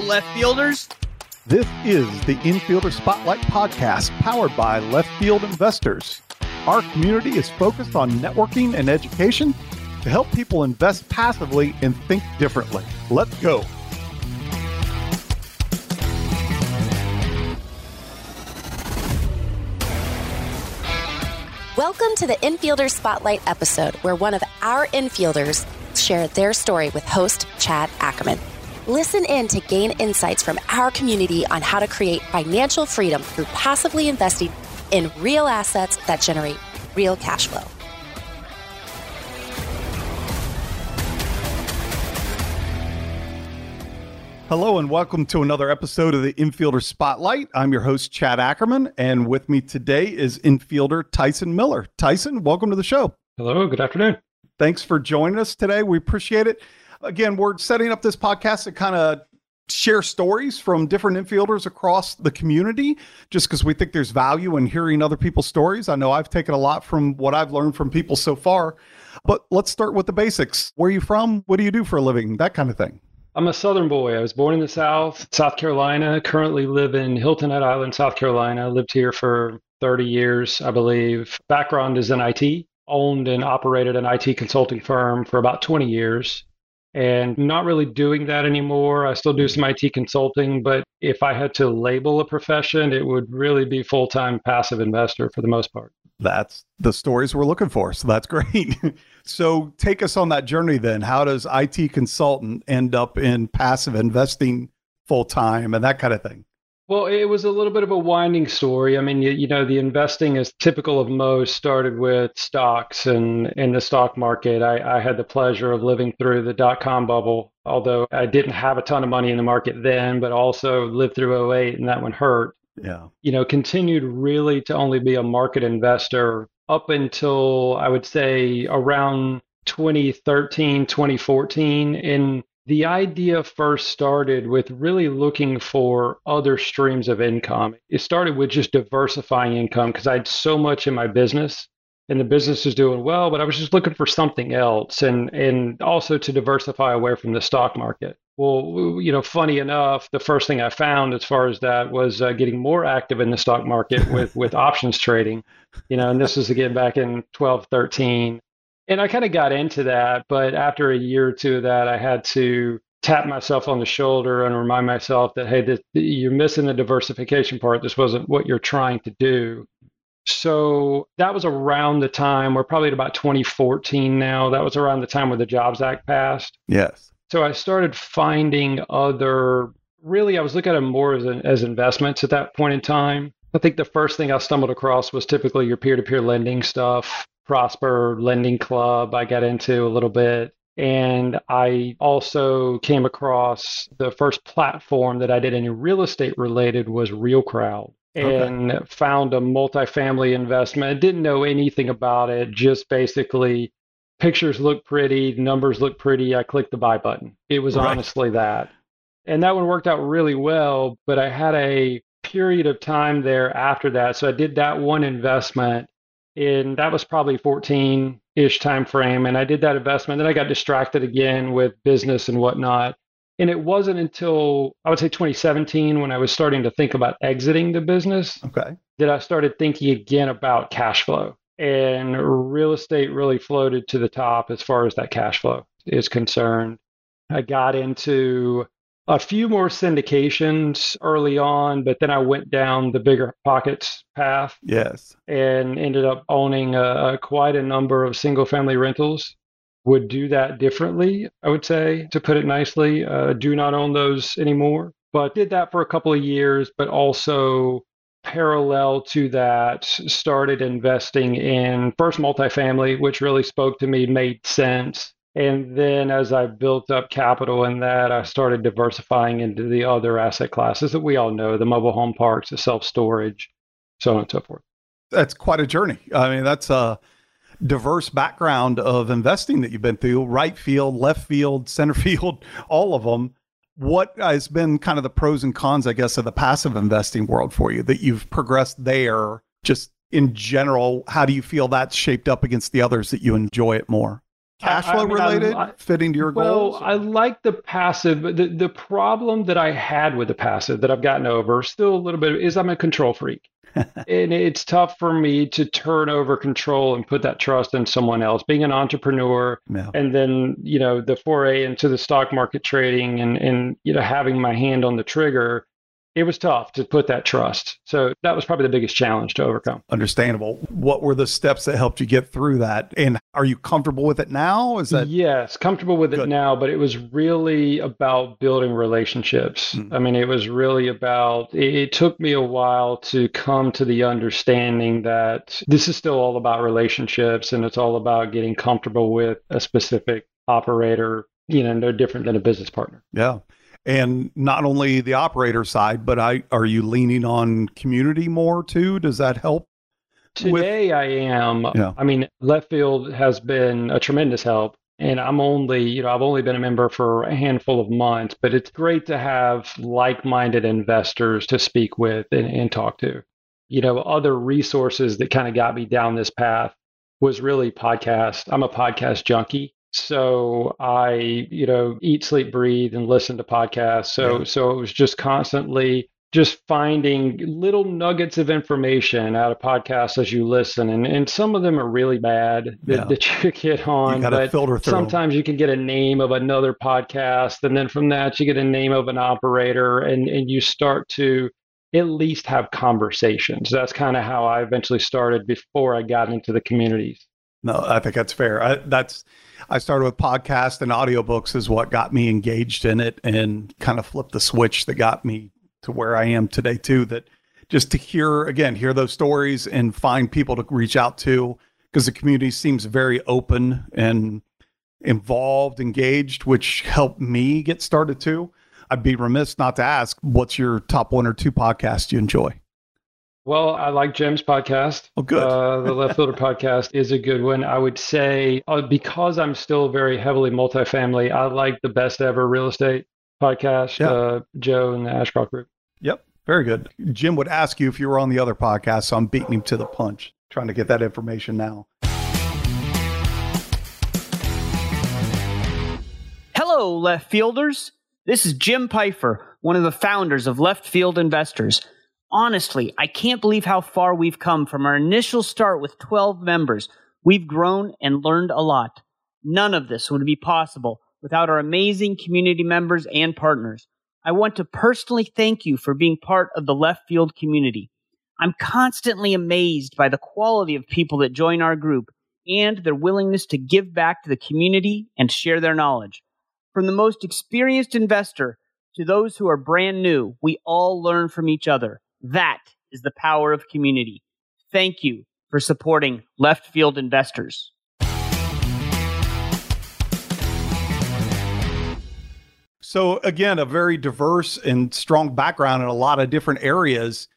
go, left fielders. This is the Infielder Spotlight podcast powered by Left Field Investors. Our community is focused on networking and education to help people invest passively and think differently. Let's go. Welcome to the Infielder Spotlight episode, where one of our infielders share their story with host Chad Ackerman. Listen in to gain insights from our community on how to create financial freedom through passively investing in real assets that generate real cash flow. Hello and welcome to another episode of the Infielder Spotlight. I'm your host, Chad Ackerman, and with me today is infielder Tyson Miller. Tyson, welcome to the show. Hello, good afternoon. Thanks for joining us today. We appreciate it. Again, we're setting up this podcast to kind of share stories from different infielders across the community just because we think there's value in hearing other people's stories. I know I've taken a lot from what I've learned from people so far. But let's start with the basics. Where are you from? What do you do for a living? That kind of thing. I'm a Southern boy. I was born in the South, South Carolina. Currently live in Hilton Head Island, South Carolina. Lived here for 30 years, I believe. Background is in IT. Owned and operated an IT consulting firm for about 20 years. And not really doing that anymore. I still do some IT consulting, but if I had to label a profession, it would really be full time passive investor for the most part. That's the stories we're looking for. So that's great. so take us on that journey then. How does IT consultant end up in passive investing full time and that kind of thing? Well, it was a little bit of a winding story. I mean, you, you know, the investing is typical of most started with stocks and in the stock market. I, I had the pleasure of living through the dot com bubble, although I didn't have a ton of money in the market then, but also lived through 08 and that one hurt. Yeah. You know, continued really to only be a market investor up until I would say around 2013, 2014. And the idea first started with really looking for other streams of income. It started with just diversifying income because I had so much in my business and the business was doing well, but I was just looking for something else and and also to diversify away from the stock market. Well, you know, funny enough, the first thing I found as far as that was uh, getting more active in the stock market with with options trading. You know, and this was again back in 12, 13. And I kind of got into that, but after a year or two of that, I had to tap myself on the shoulder and remind myself that hey, this, you're missing the diversification part. This wasn't what you're trying to do. So that was around the time, we're probably at about 2014 now. That was around the time where the Jobs Act passed. Yes. So I started finding other, really, I was looking at them more as, an, as investments at that point in time. I think the first thing I stumbled across was typically your peer to peer lending stuff, Prosper Lending Club, I got into a little bit. And I also came across the first platform that I did any real estate related was RealCrowd and okay. found a multifamily investment. I didn't know anything about it, just basically pictures look pretty, numbers look pretty. I clicked the buy button. It was right. honestly that. And that one worked out really well, but I had a period of time there after that. So I did that one investment and that was probably 14 ish time frame. And I did that investment. Then I got distracted again with business and whatnot. And it wasn't until I would say 2017 when I was starting to think about exiting the business okay. that I started thinking again about cash flow. And real estate really floated to the top as far as that cash flow is concerned. I got into a few more syndications early on, but then I went down the bigger pockets path. Yes. And ended up owning a quite a number of single family rentals. Would do that differently, I would say, to put it nicely. Uh, do not own those anymore, but did that for a couple of years, but also parallel to that, started investing in first multifamily, which really spoke to me, made sense. And then as I built up capital in that, I started diversifying into the other asset classes that we all know the mobile home parks, the self storage, so on and so forth. That's quite a journey. I mean, that's a diverse background of investing that you've been through right field, left field, center field, all of them what has been kind of the pros and cons, I guess, of the passive investing world for you that you've progressed there? Just in general, how do you feel that's shaped up against the others that you enjoy it more? Cash flow I, mean, related, I, fitting to your well, goals? Well, I like the passive. The the problem that I had with the passive that I've gotten over, still a little bit, is I'm a control freak. and it's tough for me to turn over control and put that trust in someone else. Being an entrepreneur, yeah. and then you know the foray into the stock market trading, and and you know having my hand on the trigger it was tough to put that trust. So that was probably the biggest challenge to overcome. Understandable. What were the steps that helped you get through that? And are you comfortable with it now? Is that Yes, comfortable with Good. it now, but it was really about building relationships. Mm. I mean, it was really about it, it took me a while to come to the understanding that this is still all about relationships and it's all about getting comfortable with a specific operator, you know, no different than a business partner. Yeah and not only the operator side, but I are you leaning on community more too? Does that help? Today with, I am. Yeah. I mean, left field has been a tremendous help. And I'm only, you know, I've only been a member for a handful of months, but it's great to have like minded investors to speak with and, and talk to. You know, other resources that kind of got me down this path was really podcast. I'm a podcast junkie. So I, you know, eat, sleep, breathe, and listen to podcasts. So yeah. so it was just constantly just finding little nuggets of information out of podcasts as you listen, and and some of them are really bad that, yeah. that you get on. You but filter through sometimes you can get a name of another podcast, and then from that you get a name of an operator, and and you start to at least have conversations. That's kind of how I eventually started before I got into the communities. No, I think that's fair. I, that's I started with podcasts and audiobooks is what got me engaged in it and kind of flipped the switch that got me to where I am today too. That just to hear again, hear those stories and find people to reach out to because the community seems very open and involved, engaged, which helped me get started too. I'd be remiss not to ask, what's your top one or two podcasts you enjoy? Well, I like Jim's podcast. Oh, good. uh, the Left Fielder podcast is a good one. I would say uh, because I'm still very heavily multifamily, I like the best ever real estate podcast, yeah. uh, Joe and the Ashcroft Group. Yep, very good. Jim would ask you if you were on the other podcast, so I'm beating him to the punch, trying to get that information now. Hello, left fielders. This is Jim Pfeifer, one of the founders of Left Field Investors honestly, I can't believe how far we've come from our initial start with 12 members. We've grown and learned a lot. None of this would be possible without our amazing community members and partners. I want to personally thank you for being part of the left field community. I'm constantly amazed by the quality of people that join our group and their willingness to give back to the community and share their knowledge. From the most experienced investor to those who are brand new, we all learn from each other. That is the power of community. Thank you for supporting left field investors. So, again, a very diverse and strong background in a lot of different areas.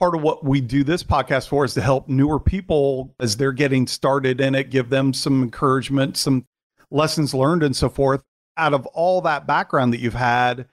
Part of what we do this podcast for is to help newer people as they're getting started in it, give them some encouragement, some lessons learned, and so forth. Out of all that background that you've had,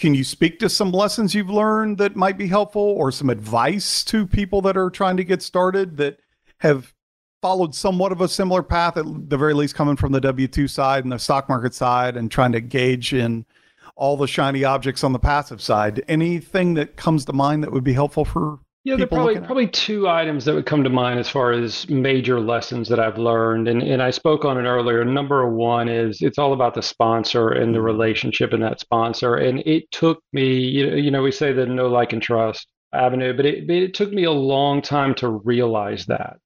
can you speak to some lessons you've learned that might be helpful or some advice to people that are trying to get started that have followed somewhat of a similar path, at the very least coming from the W 2 side and the stock market side and trying to gauge in all the shiny objects on the passive side? Anything that comes to mind that would be helpful for yeah, there are probably probably two items that would come to mind as far as major lessons that I've learned, and and I spoke on it earlier. Number one is it's all about the sponsor and the mm-hmm. relationship in that sponsor, and it took me, you know, you know we say the no like and trust avenue, but it it took me a long time to realize that.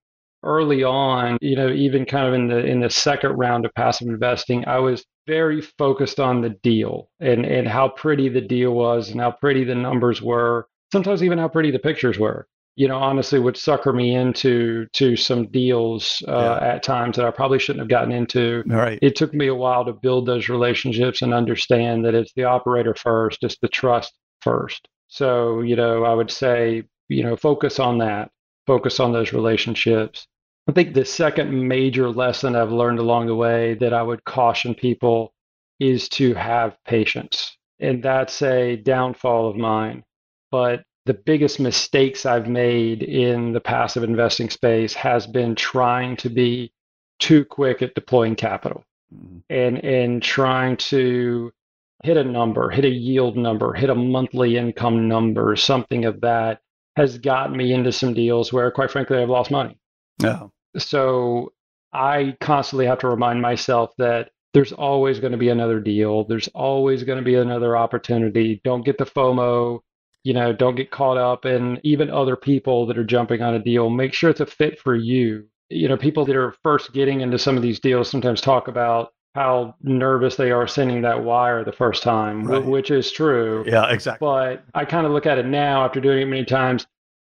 Early on, you know, even kind of in the in the second round of passive investing, I was very focused on the deal and and how pretty the deal was and how pretty the numbers were sometimes even how pretty the pictures were you know honestly would sucker me into to some deals uh, yeah. at times that i probably shouldn't have gotten into. Right. It took me a while to build those relationships and understand that it's the operator first it's the trust first. So you know i would say you know focus on that focus on those relationships. I think the second major lesson i've learned along the way that i would caution people is to have patience. And that's a downfall of mine but the biggest mistakes I've made in the passive investing space has been trying to be too quick at deploying capital. Mm-hmm. and and trying to hit a number, hit a yield number, hit a monthly income number, something of that has gotten me into some deals where, quite frankly, I've lost money. Yeah. So I constantly have to remind myself that there's always going to be another deal. There's always going to be another opportunity. Don't get the FOMO. You know, don't get caught up in even other people that are jumping on a deal. Make sure it's a fit for you. You know, people that are first getting into some of these deals sometimes talk about how nervous they are sending that wire the first time, Right. which is true. Yeah, exactly. But I kind of look at it now after doing it many times.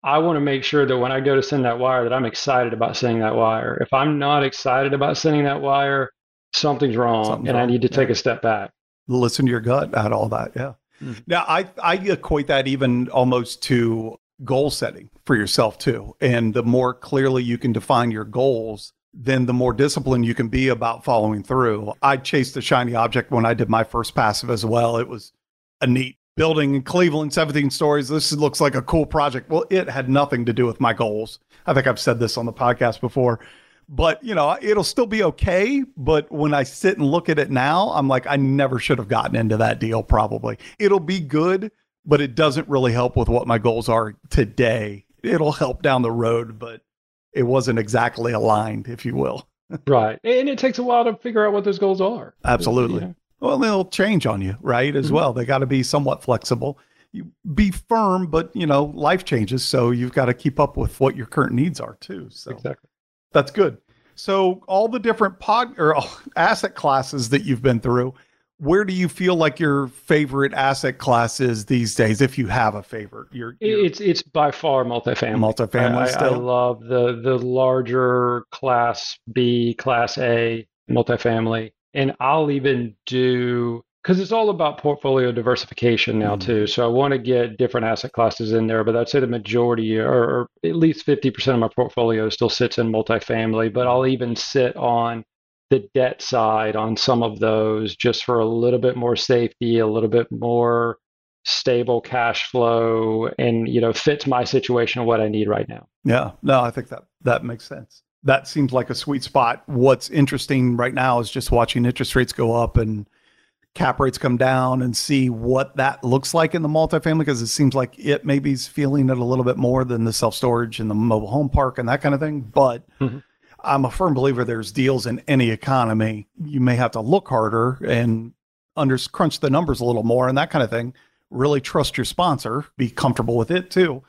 I want to make sure that when I go to send that wire, that I'm excited about sending that wire. If I'm not excited about sending that wire, something's wrong, Something's and I need to take yeah. a step back. Listen to your gut at all that. Yeah. Now, I, I equate that even almost to goal setting for yourself too. And the more clearly you can define your goals, then the more disciplined you can be about following through. I chased a shiny object when I did my first passive as well. It was a neat building in Cleveland, 17 stories. This looks like a cool project. Well, it had nothing to do with my goals. I think I've said this on the podcast before. But, you know, it'll still be okay. But when I sit and look at it now, I'm like, I never should have gotten into that deal, probably. It'll be good, but it doesn't really help with what my goals are today. It'll help down the road, but it wasn't exactly aligned, if you will. Right. And it takes a while to figure out what those goals are. Absolutely. Know? Well, they'll change on you, right? As Mhm. well. They got to be somewhat flexible. You be firm, but you know, life changes, so you've got to keep up with what your current needs are too. So Exactly. That's good. So all the different pod or asset classes that you've been through, where do you feel like your favorite asset class is these days, if you have a favorite? Your, your It's it's by far multifamily. multifamily I, I love the the larger class B, class A multifamily, and I'll even do because it's all about portfolio diversification now Mhm. too. So I want to get different asset classes in there, but I'd say the majority, or, or at least fifty percent of my portfolio, still sits in multifamily. But I'll even sit on the debt side on some of those just for a little bit more safety, a little bit more stable cash flow and you know fits my situation and what I need right now. Yeah, no, I think that that makes sense. That seems like a sweet spot. What's interesting right now is just watching interest rates go up and cap rates come down and see what that looks like in the multifamily because it seems like it maybe is feeling it a little bit more than the self storage and the mobile home park and that kind of thing. But Mhm. I'm a firm believer there's deals in any economy. You may have to look harder and under crunch the numbers a little more and that kind of thing. Really trust your sponsor, be comfortable with it too.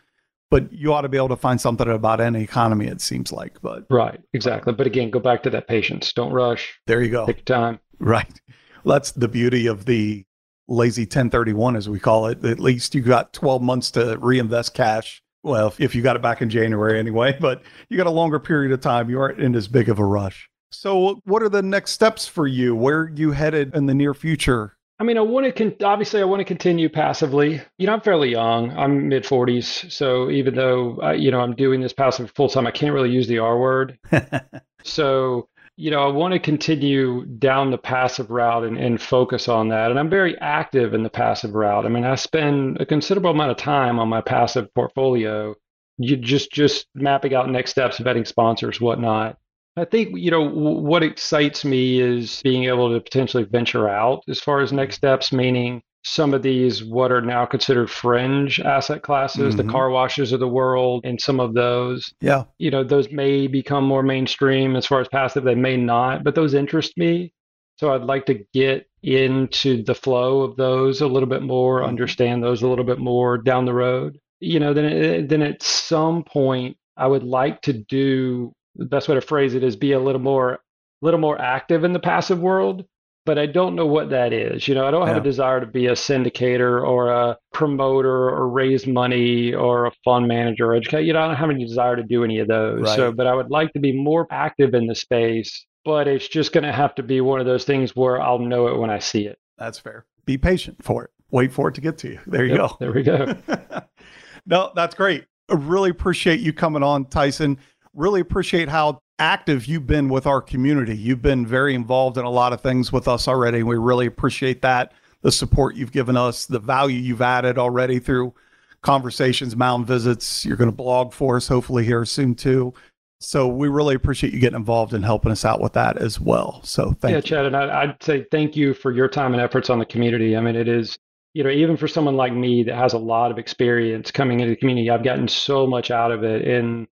But you ought to be able to find something about any economy, it seems like. But Right, exactly. But again, go back to that patience. Don't rush. there you go. Take time. Right. That's the beauty of the lazy 1031, as we call it. At least you got 12 months to reinvest cash. Well, if, if you got it back in January anyway, but you got a longer period of time. You aren't in as big of a rush. So, what are the next steps for you? Where are you headed in the near future? I mean, I want to con- obviously I want to continue passively. You know, I'm fairly young. I'm mid 40s, so even though uh, you know I'm doing this passive full time, I can't really use the R word. So, you know, I want to continue down the passive route and, and focus on that. And I'm very active in the passive route. I mean, I spend a considerable amount of time on my passive portfolio. You just just mapping out next steps, vetting sponsors, whatnot. I think you know what excites me is being able to potentially venture out as far as next steps, meaning some of these what are now considered fringe asset classes, Mhm. the car washes of the world, and some of those yeah. you know, those may become more mainstream as far as passive, they may not, but those interest me. So I'd like to get into the flow of those a little bit more, Mhm. understand those a little bit more down the road. You know, then then at some point I would like to do the best way to phrase it is be a little more little more active in the passive world, but I don't know what that is. You know, I don't have Yeah. a desire to be a syndicator or a promoter or raise money or a fund manager or educate. You know, I don't have any desire to do any of those. So, but I would like to be more active in the space, but it's just going to have to be one of those things where I'll know it when I see it. That's fair. Be patient for it. Wait for it to get to you. There you Yep, go. There we go. no, that's great. I really appreciate you coming on, Tyson. Really appreciate how active you've been with our community. You've been very involved in a lot of things with us already. We really appreciate that. The support you've given us, the value you've added already through conversations, mountain visits. You're going to blog for us hopefully here soon too. So we really appreciate you getting involved and helping us out with that as well. So thank yeah, you. Chad, and I, I'd say thank you for your time and efforts on the community. I mean, it is, you know, even for someone like me that has a lot of experience coming into the community, I've gotten so much out of it in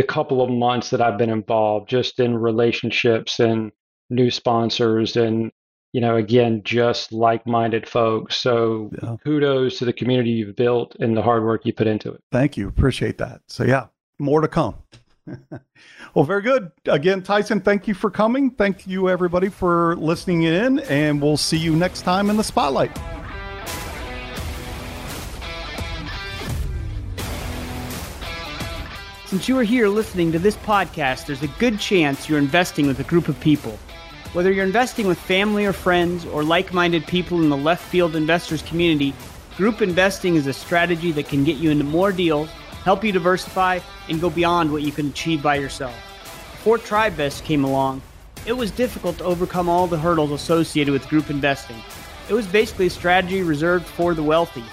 the couple of months that I've been involved, just in relationships and new sponsors and you know again just like-minded folks so yeah. kudos to the community you've built and the hard work you put into it thank you appreciate that so yeah more to come well, very good. Again, Tyson, thank you for coming. Thank you, everybody, for listening in, and we'll see you next time in the spotlight. Since you are here listening to this podcast, there's a good chance you're investing with a group of people. Whether you're investing with family or friends or like minded people in the left field investors community, group investing is a strategy that can get you into more deals help you diversify, and go beyond what you can achieve by yourself. Before TribeVest came along, it was difficult to overcome all the hurdles associated with group investing. It was basically a strategy reserved for the wealthy.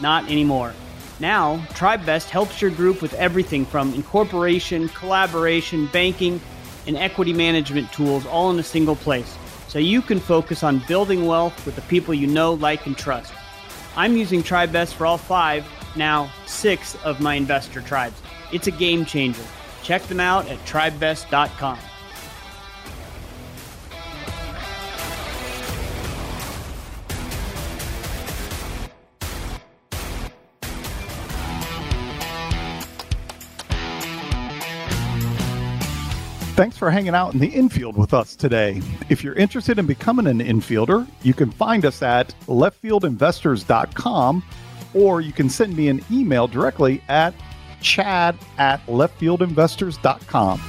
Not anymore. Now, TribeVest helps your group with everything from incorporation, collaboration, banking, and equity management tools all in a single place, so you can focus on building wealth with the people you know, like, and trust. I'm using TribeVest for all five now six of my investor tribes. It's a game changer. Check them out at tribevest.com. Thanks for hanging out in the infield with us today. If you're interested in becoming an infielder, you can find us at leftfieldinvestors.com or you can send me an email directly at chad at leftfieldinvestors.com.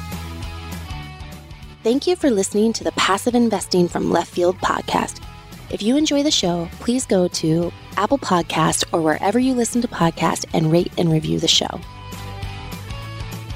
Thank you for listening to the Passive Investing from Left Field podcast. If you enjoy the show, please go to Apple Podcast or wherever you listen to podcasts and rate and review the show.